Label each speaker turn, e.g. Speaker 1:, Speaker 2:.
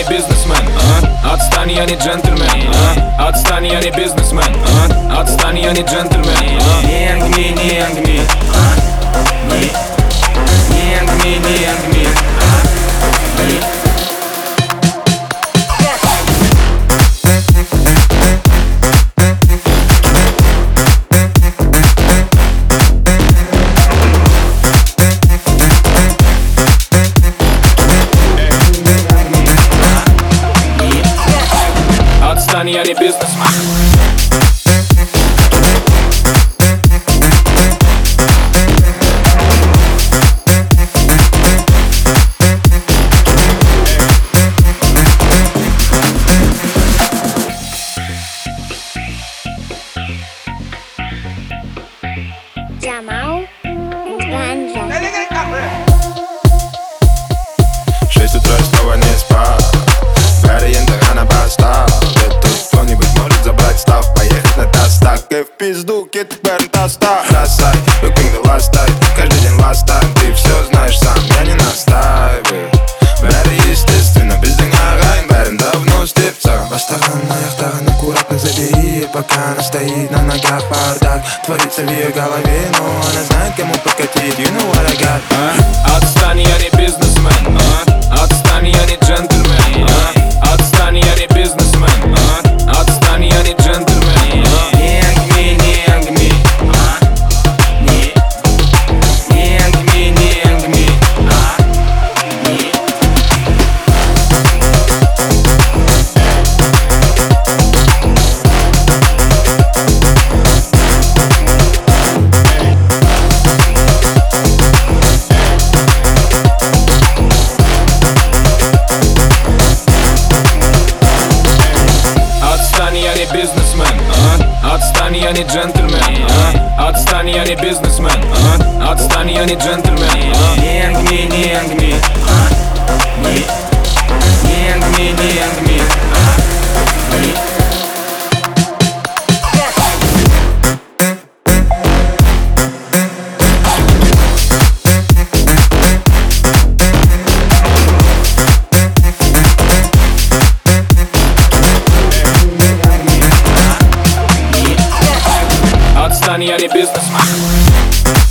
Speaker 1: не бизнесмен а? Отстань, я не джентльмен а? Отстань, я не бизнесмен а? Отстань, я не джентльмен а?
Speaker 2: Не ангми, не ангми
Speaker 1: Отстань, я не бизнесмен
Speaker 3: тастак И в пизду кит берн таста Бросай, looking the last time Каждый день last time Ты все знаешь сам, я не настаиваю. Гарри, естественно, без дыня Барин давно с типца Бастаран на яхтаран аккуратно забери Пока она стоит на ногах. Бардак Творится в ее голове, но она знает, кому подкатить You know what I got
Speaker 1: а? Отстань, я не бизнесмен а? Бизнесмен а? Отстань, я не джентльмен а? Отстань, я не бизнесмен а? Отстань, я не джентльмен? Не ангми, не ангми а?
Speaker 2: money, I the business.